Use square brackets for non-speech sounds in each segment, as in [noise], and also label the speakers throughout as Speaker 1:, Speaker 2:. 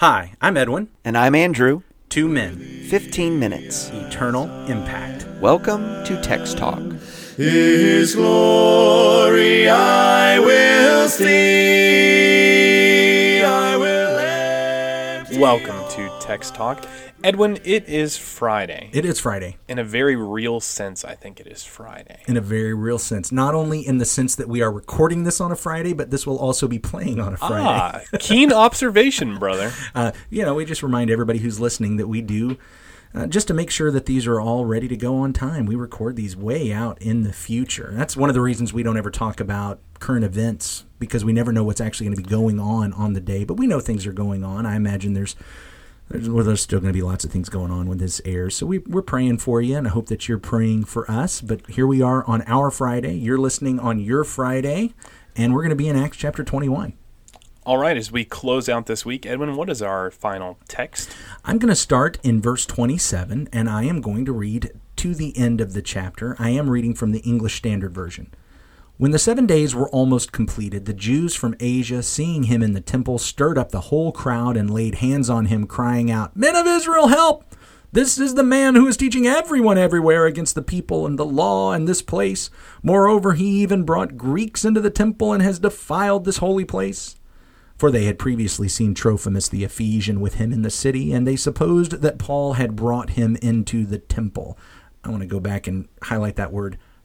Speaker 1: Hi, I'm Edwin.
Speaker 2: And I'm Andrew.
Speaker 1: Two men,
Speaker 2: 15 minutes.
Speaker 1: eternal impact.
Speaker 2: Welcome to Text Talk.
Speaker 3: His glory I will see. I will empty
Speaker 4: Welcome to Text Talk. Edwin, it is Friday.
Speaker 1: It is Friday
Speaker 4: In a very real sense, I think it is Friday.
Speaker 1: in a very real sense. Not only in the sense that we are recording this on a Friday, but this will also be playing on a Friday.
Speaker 4: Ah, [laughs] keen observation, brother. [laughs]
Speaker 1: Uh, you know, we just remind everybody who's listening that we do. Uh, just to make sure that these are all ready to go on time, we record these way out in the future. That's one of the reasons we don't ever talk about current events because we never know what's actually going to be going on on the day. But we know things are going on. I imagine there's there's, well, there's still going to be lots of things going on when this airs. So we, we're praying for you, and I hope that you're praying for us. But here we are on our Friday. You're listening on your Friday, and we're going to be in Acts chapter 21.
Speaker 4: All right, as we close out this week, Edwin, what is our final text?
Speaker 1: I'm going to start in verse 27, and I am going to read to the end of the chapter. I am reading from the English Standard Version. When the seven days were almost completed, the Jews from Asia, seeing him in the temple, stirred up the whole crowd and laid hands on him, crying out, Men of Israel, help! This is the man who is teaching everyone everywhere against the people and the law in this place. Moreover, he even brought Greeks into the temple and has defiled this holy place. For they had previously seen Trophimus the Ephesian with him in the city, and they supposed that Paul had brought him into the temple. I want to go back and highlight that word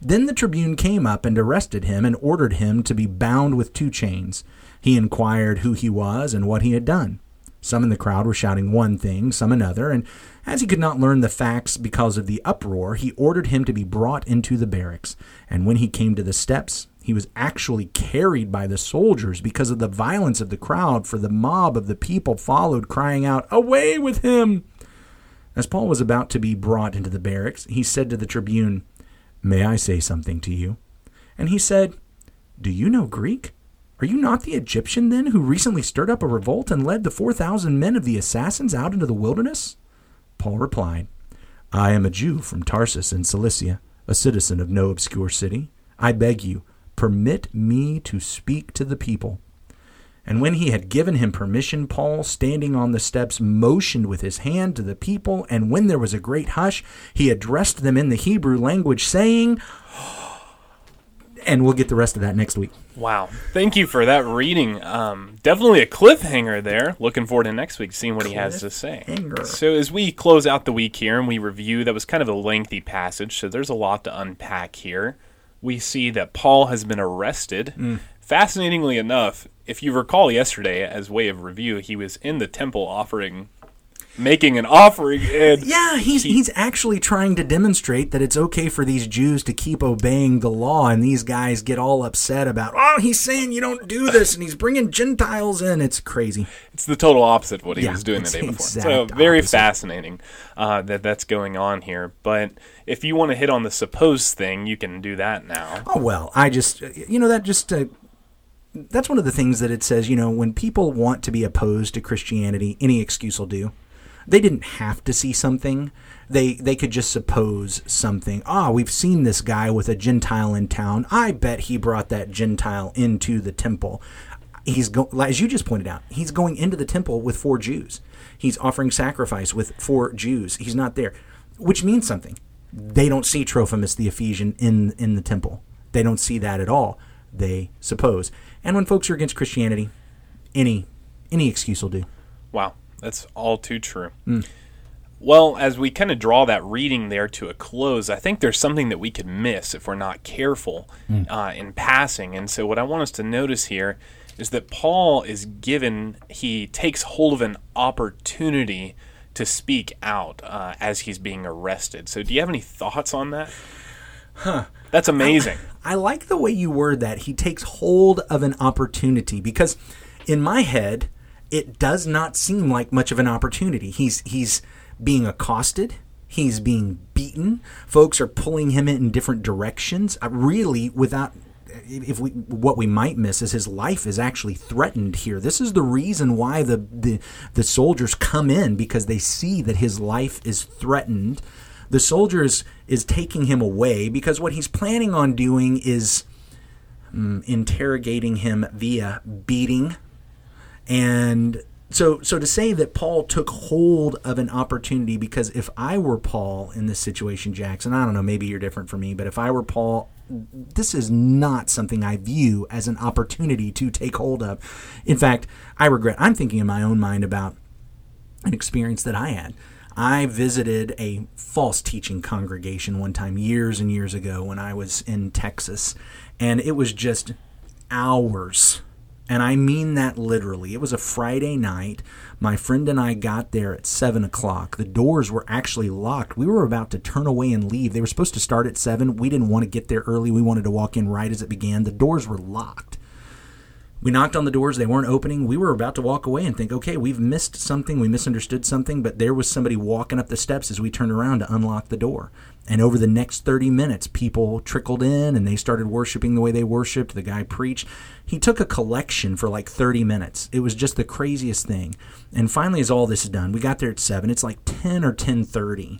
Speaker 1: Then the tribune came up and arrested him and ordered him to be bound with two chains. He inquired who he was and what he had done. Some in the crowd were shouting one thing, some another, and as he could not learn the facts because of the uproar, he ordered him to be brought into the barracks. And when he came to the steps, he was actually carried by the soldiers because of the violence of the crowd, for the mob of the people followed, crying out, Away with him! As Paul was about to be brought into the barracks, he said to the tribune, May I say something to you? And he said, Do you know Greek? Are you not the Egyptian then who recently stirred up a revolt and led the 4,000 men of the assassins out into the wilderness? Paul replied, I am a Jew from Tarsus in Cilicia, a citizen of no obscure city. I beg you, permit me to speak to the people. And when he had given him permission, Paul, standing on the steps, motioned with his hand to the people, and when there was a great hush, he addressed them in the Hebrew language, saying, and we'll get the rest of that next week.
Speaker 4: Wow. Thank you for that reading. Um, definitely a cliffhanger there. Looking forward to next week seeing what he has to say. So, as we close out the week here and we review, that was kind of a lengthy passage, so there's a lot to unpack here. We see that Paul has been arrested.
Speaker 1: Mm.
Speaker 4: Fascinatingly enough, if you recall yesterday, as way of review, he was in the temple offering, making an offering, and
Speaker 1: Yeah, he's
Speaker 4: He-
Speaker 1: he's actually trying to demonstrate that it's okay for these Jews to keep obeying the law, and these guys get all upset about, oh, he's saying you don't do this, and he's bringing Gentiles in. It's crazy.
Speaker 4: It's the total opposite of what he
Speaker 1: Yeah,
Speaker 4: was doing the day before. So very
Speaker 1: opposite.
Speaker 4: fascinating uh, that that's going on here. But if you want to hit on the supposed thing, you can do that now.
Speaker 1: Oh well, I just you know that just uh, that's one of the things that it says. You know, when people want to be opposed to Christianity, any excuse will do. They didn't have to see something. They they could just suppose something. Ah, we've seen this guy with a Gentile in town. I bet he brought that Gentile into the temple. He's go as you just pointed out. He's going into the temple with four Jews. He's offering sacrifice with four Jews. He's not there, which means something. They don't see Trophimus the Ephesian in in the temple. They don't see that at all. They suppose. And when folks are against Christianity, any any excuse will do.
Speaker 4: Wow, that's all too true. Well, as we kind of draw that reading there to a close, I think there's something that we could miss if we're not careful uh, in passing. And so, what I want us to notice here is that Paul is given, he takes hold of an opportunity to speak out uh, as he's being arrested. So, do you have any thoughts on that? Huh. That's amazing.
Speaker 1: I like the way you word that. He takes hold of an opportunity because in my head, it does not seem like much of an opportunity. He's he's being accosted. He's being beaten. Folks are pulling him in different directions. Uh, really, without if we what we might miss is his life is actually threatened here. This is the reason why the the, the soldiers come in because they see that his life is threatened. The soldiers is taking him away because what he's planning on doing is um, interrogating him via beating and so so to say that Paul took hold of an opportunity because if I were Paul in this situation, Jackson, I don't know, maybe you're different for me, but if I were Paul, this is not something I view as an opportunity to take hold of. In fact, I regret. I'm thinking in my own mind about an experience that I had. I visited a false teaching congregation one time years and years ago when I was in Texas, and it was just hours and I mean that literally. It was a Friday night. My friend and I got there at 7 o'clock. The doors were actually locked. We were about to turn away and leave. They were supposed to start at 7. We didn't want to get there early. We wanted to walk in right as it began. The doors were locked. We knocked on the doors, they weren't opening. We were about to walk away and think, okay, we've missed something, we misunderstood something, but there was somebody walking up the steps as we turned around to unlock the door. And over the next 30 minutes, people trickled in and they started worshiping the way they worshiped. The guy preached. He took a collection for like 30 minutes. It was just the craziest thing. And finally, as all this is done, we got there at 7. It's like 10 or 10:30.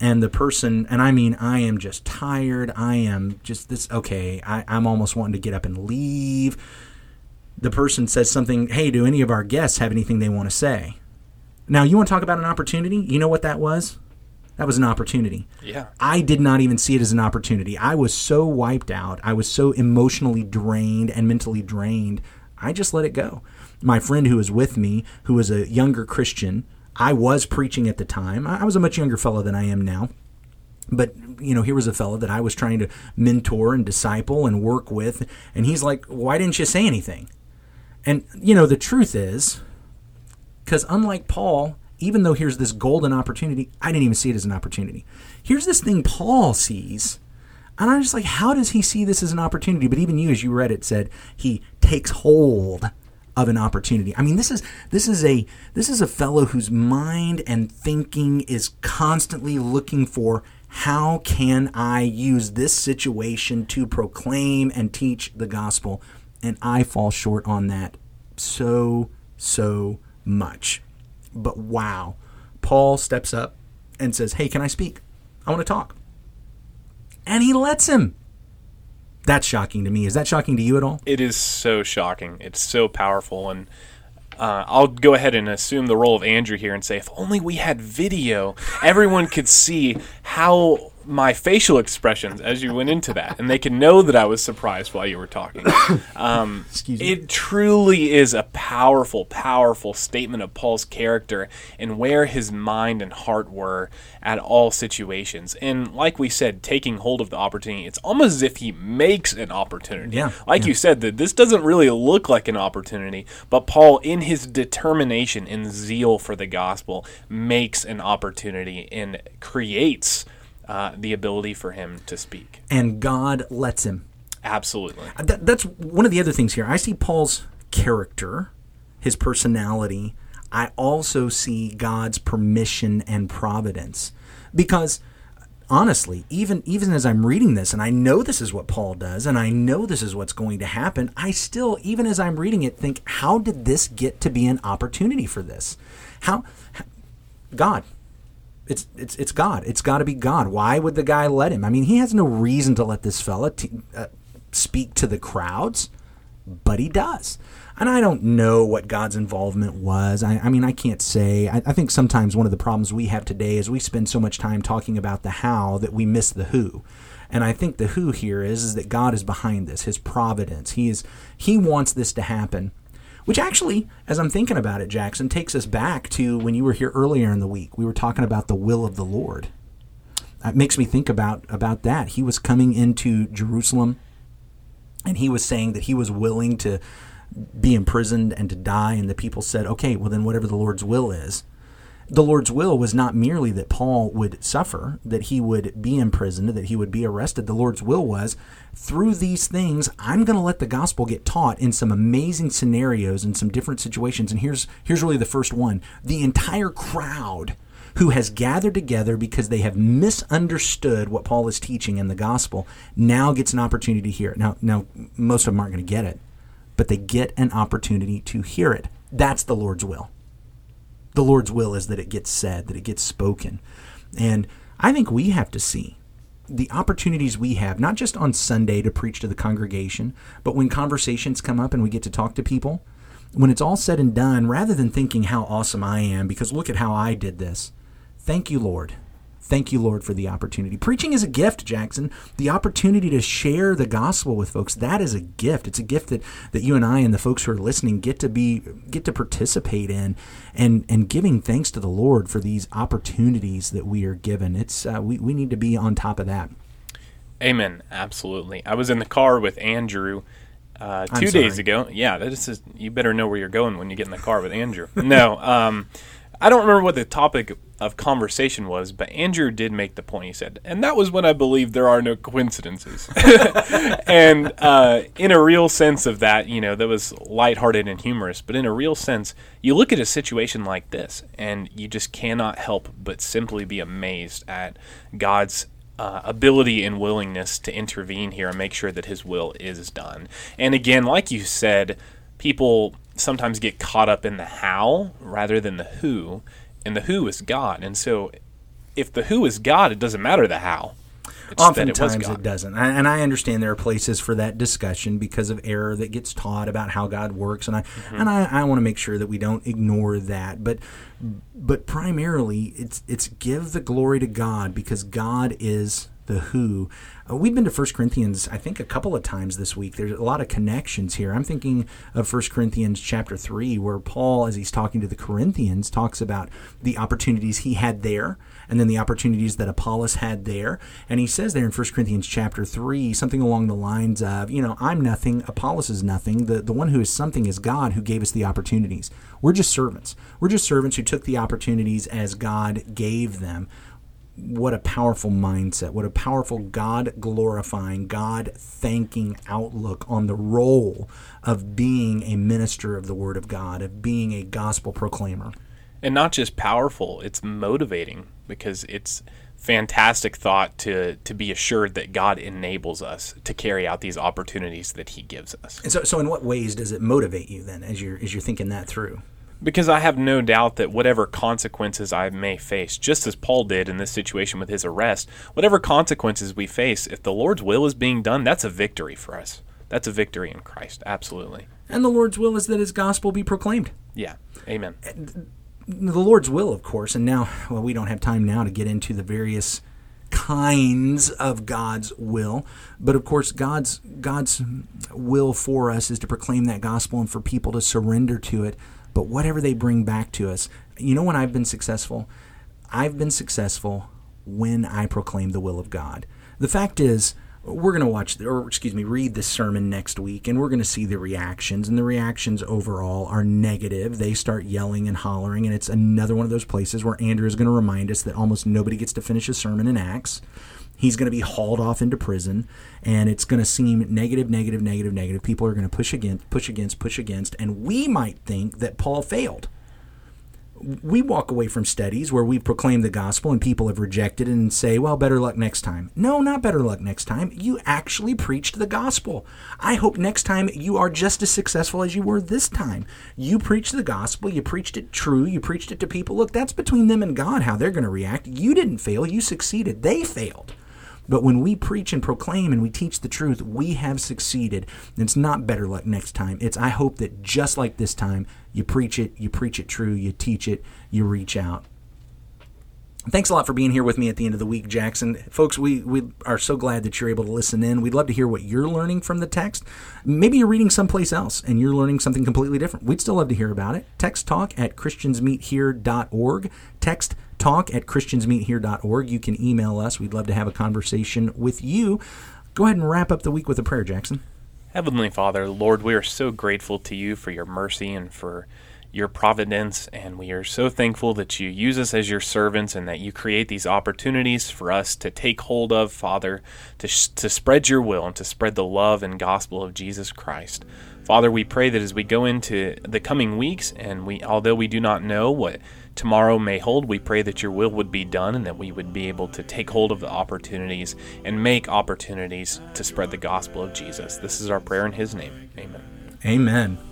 Speaker 1: And the person, and I mean, I am just tired. I am just this, okay, I, I'm almost wanting to get up and leave. The person says something, hey, do any of our guests have anything they want to say? Now, you want to talk about an opportunity? You know what that was? That was an opportunity.
Speaker 4: Yeah.
Speaker 1: I did not even see it as an opportunity. I was so wiped out. I was so emotionally drained and mentally drained. I just let it go. My friend who was with me, who was a younger Christian, I was preaching at the time. I was a much younger fellow than I am now. But, you know, here was a fellow that I was trying to mentor and disciple and work with. And he's like, why didn't you say anything? And, you know, the truth is, because unlike Paul, even though here's this golden opportunity, I didn't even see it as an opportunity. Here's this thing Paul sees. And I'm just like, how does he see this as an opportunity? But even you, as you read it, said he takes hold of an opportunity. I mean, this is this is a this is a fellow whose mind and thinking is constantly looking for how can I use this situation to proclaim and teach the gospel? And I fall short on that so so much. But wow, Paul steps up and says, Hey, can I speak? I want to talk. And he lets him. That's shocking to me. Is that shocking to you at all?
Speaker 4: It is so shocking. It's so powerful. And uh, I'll go ahead and assume the role of Andrew here and say, if only we had video, everyone could see how my facial expressions as you went into that, and they can know that I was surprised while you were talking. Um,
Speaker 1: Excuse me.
Speaker 4: It truly is a powerful, powerful statement of Paul's character and where his mind and heart were at all situations. And like we said, taking hold of the opportunity, it's almost as if he makes an opportunity.
Speaker 1: Yeah,
Speaker 4: Like
Speaker 1: yeah.
Speaker 4: you said, that this doesn't really look like an opportunity, but Paul, in his determination and zeal for the gospel, makes an opportunity and creates uh, the ability for him to speak.
Speaker 1: And God lets him.
Speaker 4: Absolutely.
Speaker 1: That, that's one of the other things here. I see Paul's character, his personality. I also see God's permission and providence. Because honestly, even even as I'm reading this and I know this is what Paul does and I know this is what's going to happen, I still even as I'm reading it think how did this get to be an opportunity for this? How, how God it's it's it's God. It's got to be God. Why would the guy let him? I mean, he has no reason to let this fella t- uh, speak to the crowds, but he does. And I don't know what God's involvement was. I, I mean, I can't say. I, I think sometimes one of the problems we have today is we spend so much time talking about the how that we miss the who. And I think the who here is, is that God is behind this, His providence. He is He wants this to happen. Which actually, as I'm thinking about it, Jackson, takes us back to when you were here earlier in the week. We were talking about the will of the Lord. Uh, that makes me think about about that. He was coming into Jerusalem, and he was saying that he was willing to be imprisoned and to die. And the people said, "Okay, well then, whatever the Lord's will is." The Lord's will was not merely that Paul would suffer, that he would be imprisoned, that he would be arrested. The Lord's will was through these things, I'm going to let the gospel get taught in some amazing scenarios and some different situations. And here's here's really the first one. The entire crowd who has gathered together because they have misunderstood what Paul is teaching in the gospel now gets an opportunity to hear it. Now, now most of them aren't going to get it, but they get an opportunity to hear it. That's the Lord's will. The Lord's will is that it gets said, that it gets spoken. And I think we have to see the opportunities we have, not just on Sunday to preach to the congregation, but when conversations come up and we get to talk to people, when it's all said and done, rather than thinking how awesome I am, because look at how I did this, thank you, Lord. Thank you, Lord, for the opportunity. Preaching is a gift, Jackson. The opportunity to share the gospel with folks, that is a gift. It's a gift that, that you and I and the folks who are listening get to be get to participate in and and giving thanks to the Lord for these opportunities that we are given. It's uh, we, we need to be on top of that.
Speaker 4: Amen. Absolutely. I was in the car with Andrew uh, two days ago. Yeah, this is. You better know where you're going when you get in the car with Andrew. no, um, I don't remember what the topic of conversation was, but Andrew did make the point. He said, and that was when I believed there are no coincidences. [laughs] and uh, in a real sense of that, you know, that was lighthearted and humorous, but in a real sense, you look at a situation like this, and you just cannot help but simply be amazed at God's uh, ability and willingness to intervene here and make sure that his will is done. And again, like you said, people sometimes get caught up in the how rather than the who, and the who is God. And so, if the who is God, it doesn't matter the how.
Speaker 1: It's Oftentimes it, it, doesn't, and I understand there are places for that discussion because of error that gets taught about how God works, and I mm-hmm. and I, I want to make sure that we don't ignore that. But but primarily, it's it's give the glory to God because God is the who. Uh, we've been to 1 Corinthians, I think, a couple of times this week. There's a lot of connections here. I'm thinking of 1 Corinthians chapter 3, where Paul, as he's talking to the Corinthians, talks about the opportunities he had there and then the opportunities that Apollos had there. And he says there in 1 Corinthians chapter 3 something along the lines of, you know, I'm nothing, Apollos is nothing. The, the one who is something is God who gave us the opportunities. We're just servants. We're just servants who took the opportunities as God gave them what a powerful mindset, what a powerful God glorifying, God thanking outlook on the role of being a minister of the Word of God, of being a gospel proclaimer.
Speaker 4: And not just powerful, it's motivating because it's fantastic thought to to be assured that God enables us to carry out these opportunities that He gives us.
Speaker 1: And so, so in what ways does it motivate you then, as you're as you're thinking that through?
Speaker 4: Because I have no doubt that whatever consequences I may face, just as Paul did in this situation with his arrest, whatever consequences we face, if the Lord's will is being done, that's a victory for us. That's a victory in Christ, absolutely.
Speaker 1: And the Lord's will is that his gospel be proclaimed.
Speaker 4: Yeah, amen.
Speaker 1: The Lord's will, of course, and now, well, we don't have time now to get into the various kinds of God's will. But of course, God's God's will for us is to proclaim that gospel and for people to surrender to it but whatever they bring back to us. You know when I've been successful? I've been successful when I proclaim the will of God. The fact is, we're going to watch, or excuse me, read this sermon next week, and we're going to see the reactions. And the reactions overall are negative. They start yelling and hollering, and it's another one of those places where Andrew is going to remind us that almost nobody gets to finish a sermon in Acts he's going to be hauled off into prison and it's going to seem negative negative negative negative people are going to push against push against push against and we might think that paul failed we walk away from studies where we proclaim the gospel and people have rejected it and say, well, better luck next time. No, not better luck next time. You actually preached the gospel. I hope next time you are just as successful as you were this time. You preached the gospel, you preached it true, you preached it to people. Look, that's between them and God how they're going to react. You didn't fail, you succeeded. They failed. But when we preach and proclaim and we teach the truth, we have succeeded. And It's not better luck next time. It's I hope that just like this time, you preach it, you preach it true, you teach it, you reach out. Thanks a lot for being here with me at the end of the week, Jackson. Folks, we, we are so glad that you're able to listen in. We'd love to hear what you're learning from the text. Maybe you're reading someplace else and you're learning something completely different. We'd still love to hear about it. Text talk at christiansmeethere.org. Text talk at christiansmeethere.org. You can email us. We'd love to have a conversation with you. Go ahead and wrap up the week with a prayer, Jackson.
Speaker 4: Heavenly Father, Lord, we are so grateful to you for your mercy and for your providence, and we are so thankful that you use us as your servants and that you create these opportunities for us to take hold of, Father, to, sh- to spread your will and to spread the love and gospel of Jesus Christ. Father, we pray that as we go into the coming weeks, and we, although we do not know what tomorrow may hold. We pray that your will would be done and that we would be able to take hold of the opportunities and make opportunities to spread the gospel of Jesus. This is our prayer in His name. Amen.
Speaker 1: Amen.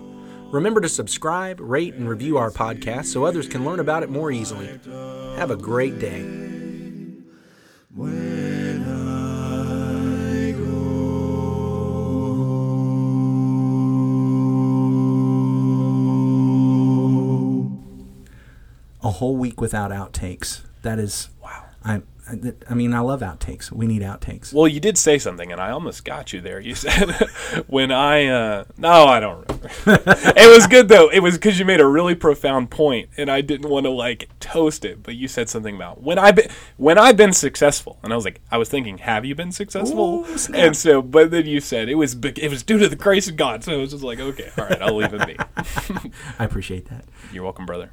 Speaker 1: Remember to subscribe, rate, and review our podcast so others can learn about it more easily. Have a great day. A whole week without outtakes. That is wow. I I mean, I love outtakes. We need outtakes.
Speaker 4: Well, you did say something, and I almost got you there. You [laughs] said when I uh, no, I don't remember. it was good though. It was because you made a really profound point, and I didn't want to like toast it. But you said something about when I been when I've been successful, and I was like, I was thinking, have you been successful?
Speaker 1: Ooh,
Speaker 4: and so, but then you said it was it was due to the grace of God. So it was just like, okay, all right, I'll leave it be. [laughs]
Speaker 1: I appreciate that.
Speaker 4: You're welcome, brother.